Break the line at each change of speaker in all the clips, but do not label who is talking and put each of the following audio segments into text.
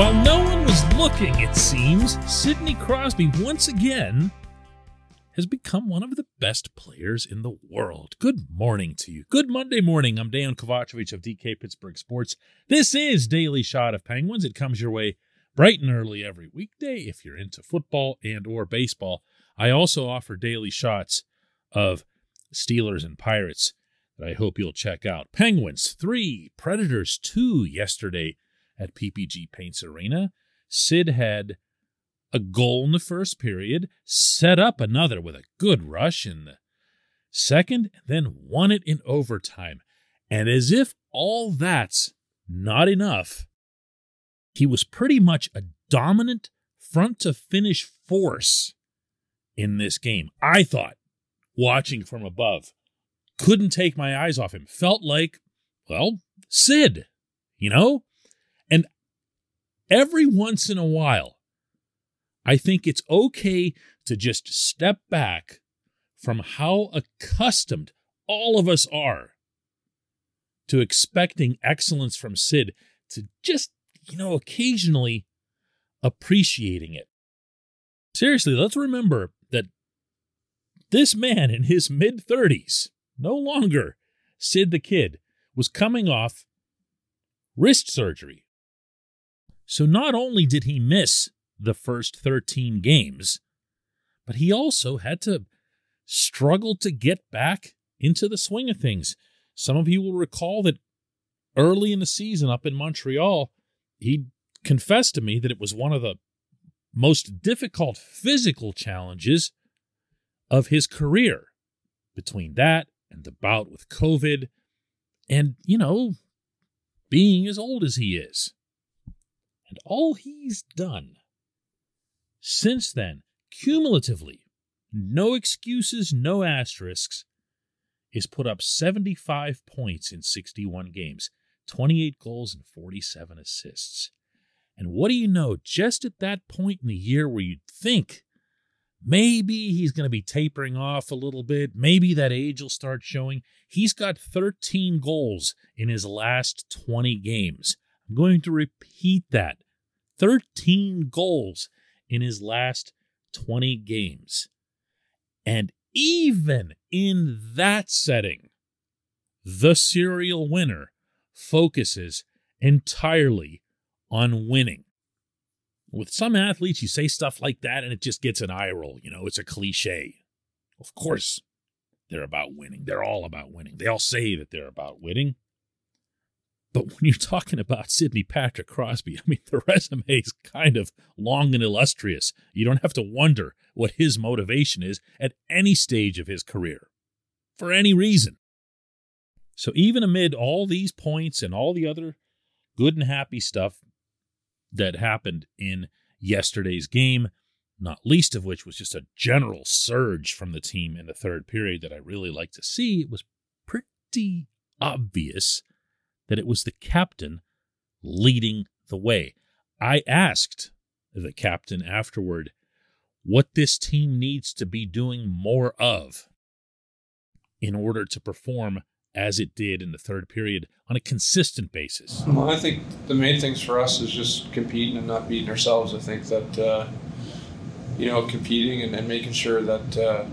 While no one was looking, it seems, Sidney Crosby once again has become one of the best players in the world. Good morning to you. Good Monday morning. I'm Dan Kovacevic of DK Pittsburgh Sports. This is Daily Shot of Penguins. It comes your way bright and early every weekday if you're into football and or baseball. I also offer daily shots of Steelers and Pirates that I hope you'll check out. Penguins 3, Predators 2 yesterday at PPG Paints Arena. Sid had a goal in the first period, set up another with a good rush in the second, then won it in overtime. And as if all that's not enough, he was pretty much a dominant front to finish force in this game. I thought, watching from above, couldn't take my eyes off him. Felt like, well, Sid, you know? Every once in a while, I think it's okay to just step back from how accustomed all of us are to expecting excellence from Sid to just, you know, occasionally appreciating it. Seriously, let's remember that this man in his mid 30s, no longer Sid the Kid, was coming off wrist surgery. So not only did he miss the first 13 games, but he also had to struggle to get back into the swing of things. Some of you will recall that early in the season up in Montreal, he confessed to me that it was one of the most difficult physical challenges of his career between that and the bout with COVID and, you know, being as old as he is. And all he's done since then, cumulatively, no excuses, no asterisks, is put up 75 points in 61 games, 28 goals, and 47 assists. And what do you know, just at that point in the year where you'd think maybe he's going to be tapering off a little bit, maybe that age will start showing, he's got 13 goals in his last 20 games. I'm going to repeat that 13 goals in his last 20 games. And even in that setting, the serial winner focuses entirely on winning. With some athletes, you say stuff like that and it just gets an eye roll. You know, it's a cliche. Of course, they're about winning. They're all about winning. They all say that they're about winning. But when you're talking about Sidney Patrick Crosby, I mean, the resume is kind of long and illustrious. You don't have to wonder what his motivation is at any stage of his career, for any reason. So, even amid all these points and all the other good and happy stuff that happened in yesterday's game, not least of which was just a general surge from the team in the third period that I really like to see, it was pretty obvious that it was the captain leading the way. I asked the captain afterward what this team needs to be doing more of in order to perform as it did in the third period on a consistent basis.
Well, I think the main things for us is just competing and not beating ourselves. I think that, uh, you know, competing and, and making sure that, uh,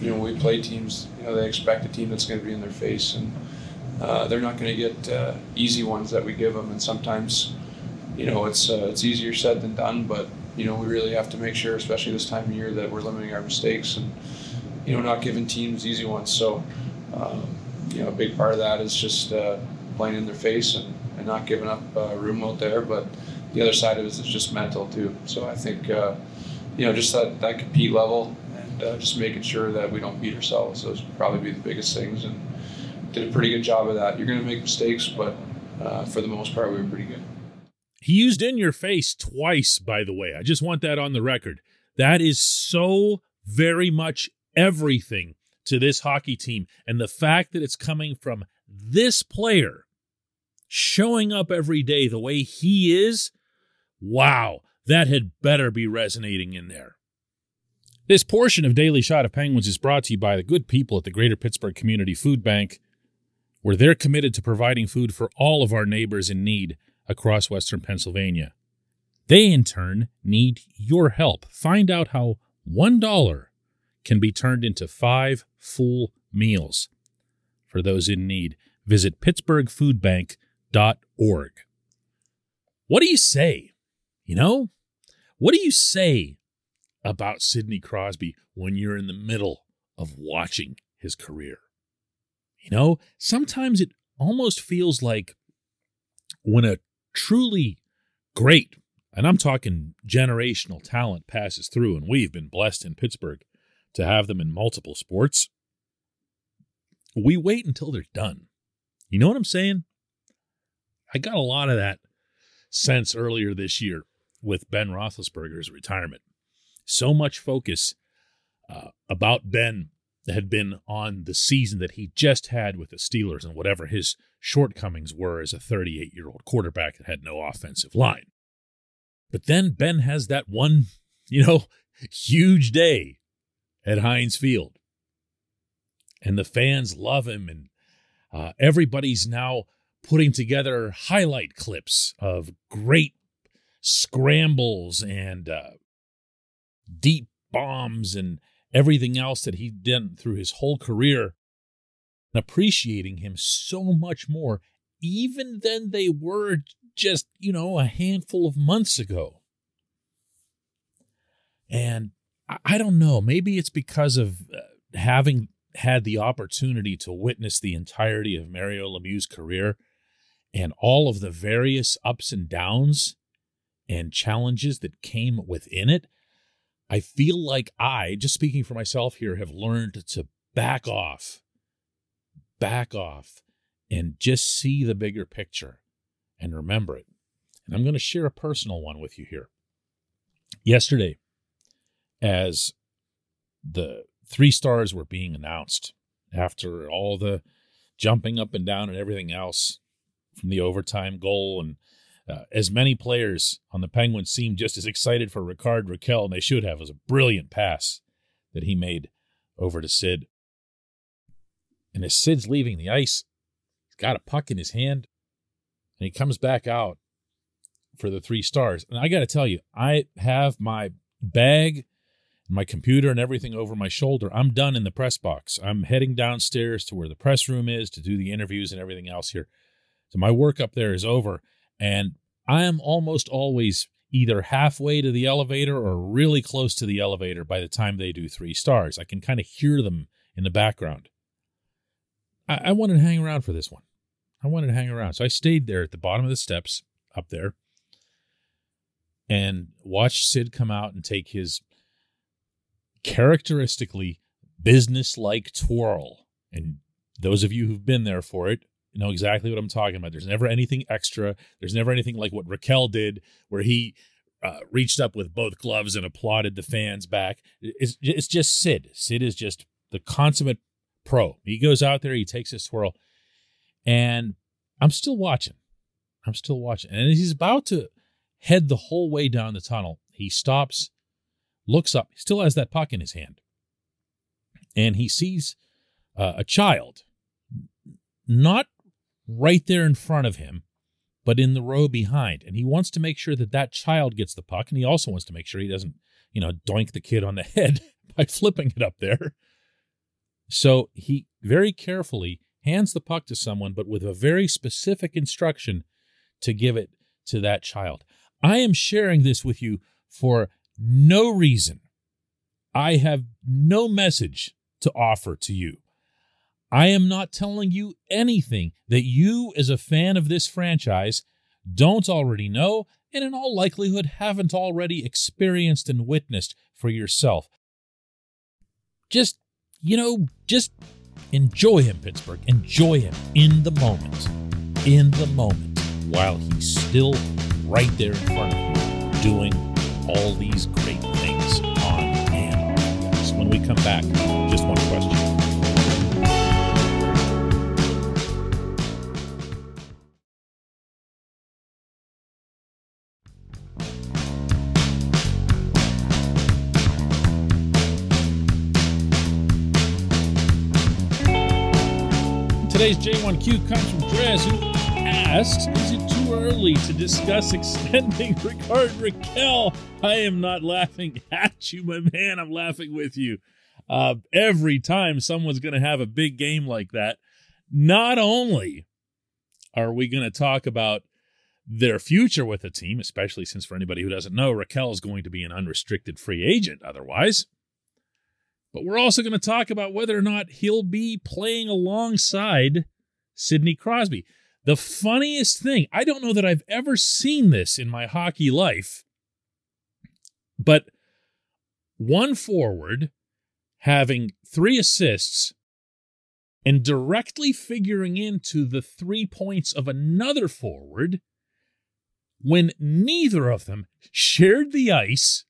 you know, we play teams, you know, they expect a team that's going to be in their face. And, uh, they're not going to get uh, easy ones that we give them, and sometimes, you know, it's uh, it's easier said than done. But you know, we really have to make sure, especially this time of year, that we're limiting our mistakes and you know not giving teams easy ones. So, um, you know, a big part of that is just uh, playing in their face and, and not giving up uh, room out there. But the other side of it is just mental too. So I think you know just that that compete level and just making sure that we don't beat ourselves. Those would probably be the biggest things and did a pretty good job of that. You're going to make mistakes, but uh, for the most part, we were pretty good.
He used in your face twice, by the way. I just want that on the record. That is so very much everything to this hockey team. And the fact that it's coming from this player showing up every day the way he is, wow, that had better be resonating in there. This portion of Daily Shot of Penguins is brought to you by the good people at the Greater Pittsburgh Community Food Bank where they're committed to providing food for all of our neighbors in need across Western Pennsylvania. They, in turn, need your help. Find out how $1 can be turned into five full meals. For those in need, visit pittsburghfoodbank.org. What do you say? You know, what do you say about Sidney Crosby when you're in the middle of watching his career? You know, sometimes it almost feels like when a truly great, and I'm talking generational talent passes through, and we've been blessed in Pittsburgh to have them in multiple sports, we wait until they're done. You know what I'm saying? I got a lot of that sense earlier this year with Ben Roethlisberger's retirement. So much focus uh, about Ben had been on the season that he just had with the Steelers and whatever his shortcomings were as a 38 year old quarterback that had no offensive line. But then Ben has that one, you know, huge day at Heinz Field. And the fans love him, and uh, everybody's now putting together highlight clips of great scrambles and uh, deep bombs and everything else that he did through his whole career, and appreciating him so much more, even than they were just, you know, a handful of months ago. And I don't know, maybe it's because of uh, having had the opportunity to witness the entirety of Mario Lemieux's career and all of the various ups and downs and challenges that came within it, I feel like I, just speaking for myself here, have learned to back off, back off, and just see the bigger picture and remember it. And I'm going to share a personal one with you here. Yesterday, as the three stars were being announced after all the jumping up and down and everything else from the overtime goal and uh, as many players on the Penguins seemed just as excited for Rickard Rakell, and they should have. It was a brilliant pass that he made over to Sid. And as Sid's leaving the ice, he's got a puck in his hand, and he comes back out for the three stars. And I got to tell you, I have my bag my computer and everything over my shoulder. I'm done in the press box. I'm heading downstairs to where the press room is to do the interviews and everything else here. So my work up there is over. And I am almost always either halfway to the elevator or really close to the elevator by the time they do three stars. I can kind of hear them in the background. I, I wanted to hang around for this one. I wanted to hang around. So I stayed there at the bottom of the steps up there and watched Sid come out and take his characteristically business like twirl. And those of you who've been there for it know exactly what I'm talking about. There's never anything extra. There's never anything like what Rakell did, where he uh, reached up with both gloves and applauded the fans back. It's, it's just Sid. Sid is just the consummate pro. He goes out there, he takes his twirl, and I'm still watching. I'm still watching. And he's about to head the whole way down the tunnel. He stops, looks up, he still has that puck in his hand, and he sees uh, a child, not right there in front of him, but in the row behind. And he wants to make sure that that child gets the puck. And he also wants to make sure he doesn't, you know, doink the kid on the head by flipping it up there. So he very carefully hands the puck to someone, but with a very specific instruction to give it to that child. I am sharing this with you for no reason. I have no message to offer to you. I am not telling you anything that you, as a fan of this franchise, don't already know and in all likelihood haven't already experienced and witnessed for yourself. Just, you know, just enjoy him, Pittsburgh. Enjoy him in the moment. In the moment while he's still right there in front of you doing all these great things on and off. So when we come back, Today's J1Q comes from Drez, who asked, is it too early to discuss extending Rickard Rakell? I am not laughing at you, my man. I'm laughing with you. Uh, every time someone's going to have a big game like that, not only are we going to talk about their future with the team, especially since for anybody who doesn't know, Rakell is going to be an unrestricted free agent otherwise. But we're also going to talk about whether or not he'll be playing alongside Sidney Crosby. The funniest thing, I don't know that I've ever seen this in my hockey life, but one forward having three assists and directly figuring into the three points of another forward when neither of them shared the ice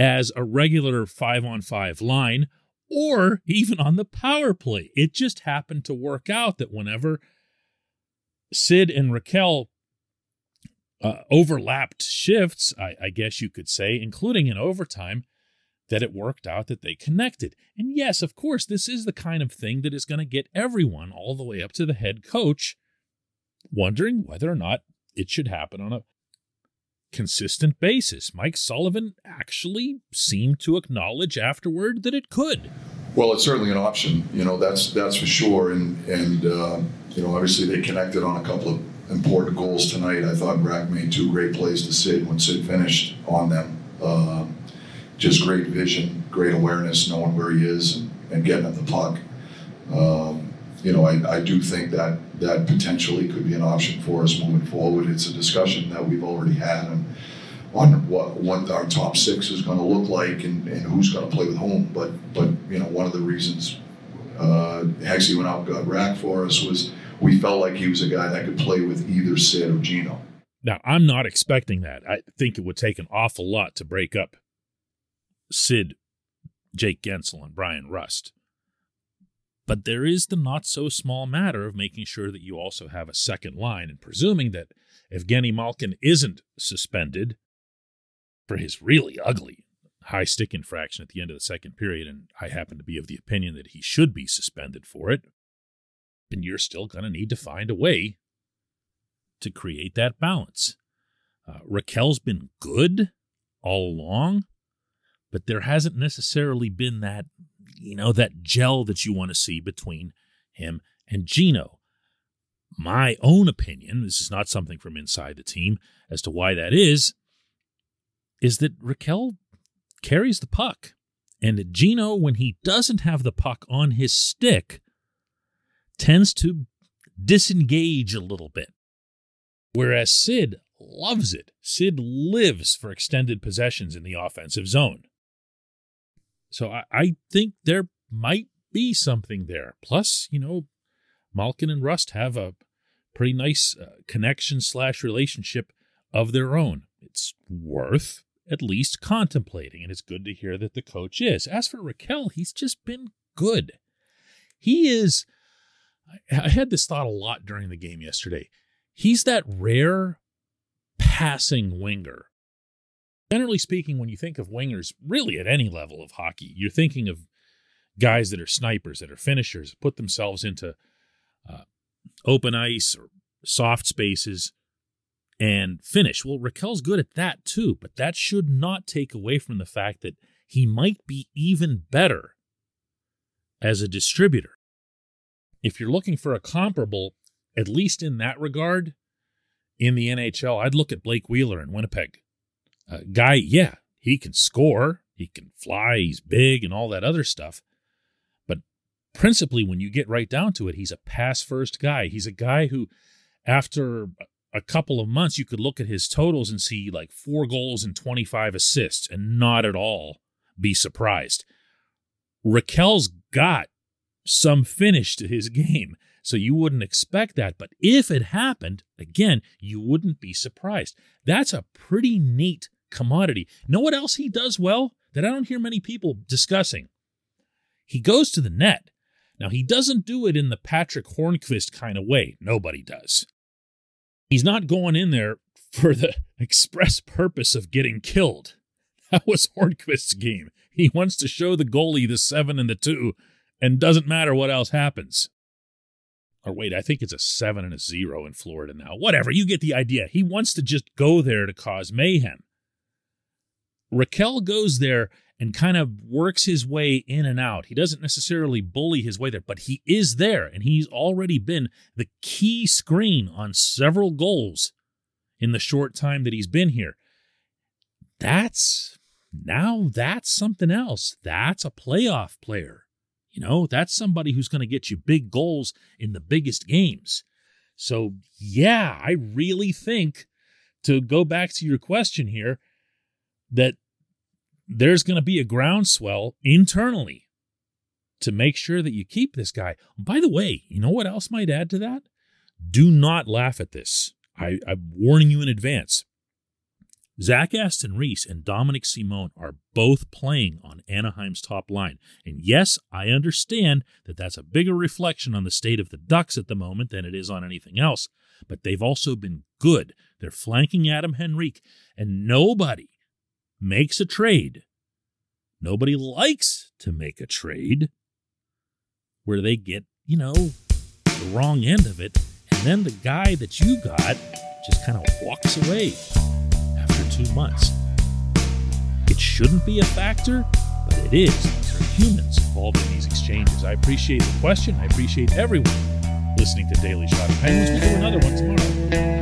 as a regular five on five line or even on the power play. It just happened to work out that whenever Sid and Rakell uh, overlapped shifts, I, I guess you could say, including in overtime, that it worked out that they connected. And yes, of course, this is the kind of thing that is going to get everyone all the way up to the head coach wondering whether or not it should happen on a consistent basis. Mike Sullivan actually seemed to acknowledge afterward that it could.
Well, it's certainly an option. You know, that's that's for sure. And and uh, you know, obviously they connected on a couple of important goals tonight. I thought Brack made two great plays to Sid when Sid finished on them. Uh, just great vision, great awareness, knowing where he is and, and getting at the puck. Um, you know, I, I do think that that potentially could be an option for us moving forward. It's a discussion that we've already had on, on what what our top six is going to look like and, and who's going to play with whom. But but you know, one of the reasons uh, Hexy went out and got Rack for us was we felt like he was a guy that could play with either Sid or Gino.
Now, I'm not expecting that. I think it would take an awful lot to break up Sid, Jake Guentzel, and Bryan Rust. But there is the not so small matter of making sure that you also have a second line and presuming that Evgeny Malkin isn't suspended for his really ugly high stick infraction at the end of the second period, and I happen to be of the opinion that he should be suspended for it, then you're still going to need to find a way to create that balance. Uh, Rakell's been good all along, but there hasn't necessarily been that, you know, that gel that you want to see between him and Gino. My own opinion, this is not something from inside the team as to why that is, is that Rakell carries the puck. And Gino, when he doesn't have the puck on his stick, tends to disengage a little bit. Whereas Sid loves it. Sid lives for extended possessions in the offensive zone. So I, I think there might be something there. Plus, you know, Malkin and Rust have a pretty nice uh, connection slash relationship of their own. It's worth at least contemplating, and it's good to hear that the coach is. As for Rakell, he's just been good. He is. I had this thought a lot during the game yesterday. He's that rare passing winger generally speaking, when you think of wingers, really at any level of hockey, you're thinking of guys that are snipers, that are finishers, put themselves into uh, open ice or soft spaces and finish. Well, Rakell's good at that too, but that should not take away from the fact that he might be even better as a distributor. If you're looking for a comparable, at least in that regard, in the NHL, I'd look at Blake Wheeler in Winnipeg uh, guy, yeah, he can score, he can fly, he's big, and all that other stuff. But principally, when you get right down to it, he's a pass first guy. He's a guy who, after a couple of months, you could look at his totals and see like four goals and 25 assists and not at all be surprised. Rakell's got some finish to his game. So you wouldn't expect that. But if it happened, again, you wouldn't be surprised. That's a pretty neat commodity. Know what else he does well that I don't hear many people discussing? He goes to the net. Now, he doesn't do it in the Patrick Hornqvist kind of way. Nobody does. He's not going in there for the express purpose of getting killed. That was Hornqvist's game. He wants to show the goalie the seven and the two, and doesn't matter what else happens. or wait, I think it's a seven and a zero in Florida now. Whatever, you get the idea. He wants to just go there to cause mayhem. Rakell goes there and kind of works his way in and out. He doesn't necessarily bully his way there, but he is there, and he's already been the key screen on several goals in the short time that he's been here. That's now that's something else. That's a playoff player. You know, that's somebody who's going to get you big goals in the biggest games. So, yeah, I really think to go back to your question here that there's going to be a groundswell internally to make sure that you keep this guy. By the way, you know what else might add to that? Do not laugh at this. I, I'm warning you in advance. Zach Aston Reese and Dominik Simon are both playing on Anaheim's top line. And yes, I understand that that's a bigger reflection on the state of the Ducks at the moment than it is on anything else. But they've also been good. They're flanking Adam Henrique, and nobody makes a trade. Nobody likes to make a trade where they get, you know, the wrong end of it. And then the guy that you got just kind of walks away after two months. It shouldn't be a factor, but it is. These are humans involved in these exchanges. I appreciate the question. I appreciate everyone listening to Daily Shot of Penguins. We'll do another one tomorrow.